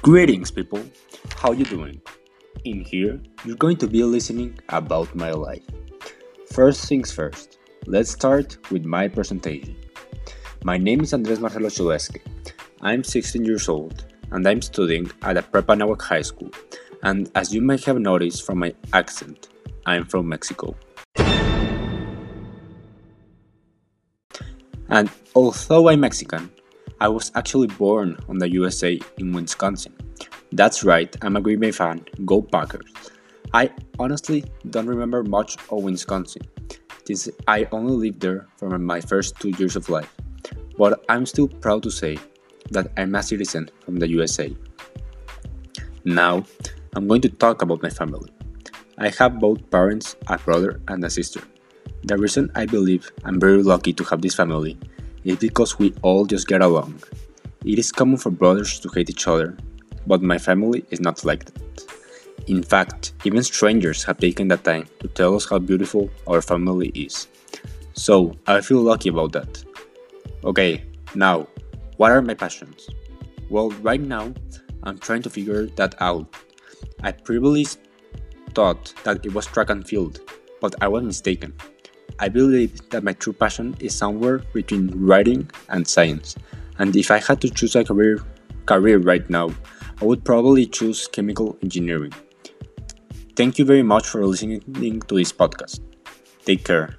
Greetings people, how you doing? In here, you're going to be listening about my life. First things first, let's start with my presentation. My name is Andres Marcelo Chulesque. I'm 16 years old and I'm studying at a Prepa Anáhuac High School. And as you might have noticed from my accent, I'm from Mexico. And although I'm Mexican, I was actually born on the USA in Wisconsin. That's right, I'm a Green Bay fan. Go Packers. I honestly don't remember much of Wisconsin, since I only lived there for my first two years of life. But I'm still proud to say that I'm a citizen from the USA. Now, I'm going to talk about my family. I have both parents, a brother, and a sister. The reason I believe I'm very lucky to have this family is because we all just get along. It is common for brothers to hate each other, but my family is not like that. In fact, even strangers have taken the time to tell us how beautiful our family is. So, I feel lucky about that. Okay, now, what are my passions? Well, right now, I'm trying to figure that out. I previously thought that it was track and field, but I was mistaken. I believe that my true passion is somewhere between writing and science, and if I had to choose a career career right now, I would probably choose chemical engineering. Thank you very much for listening to this podcast. Take care.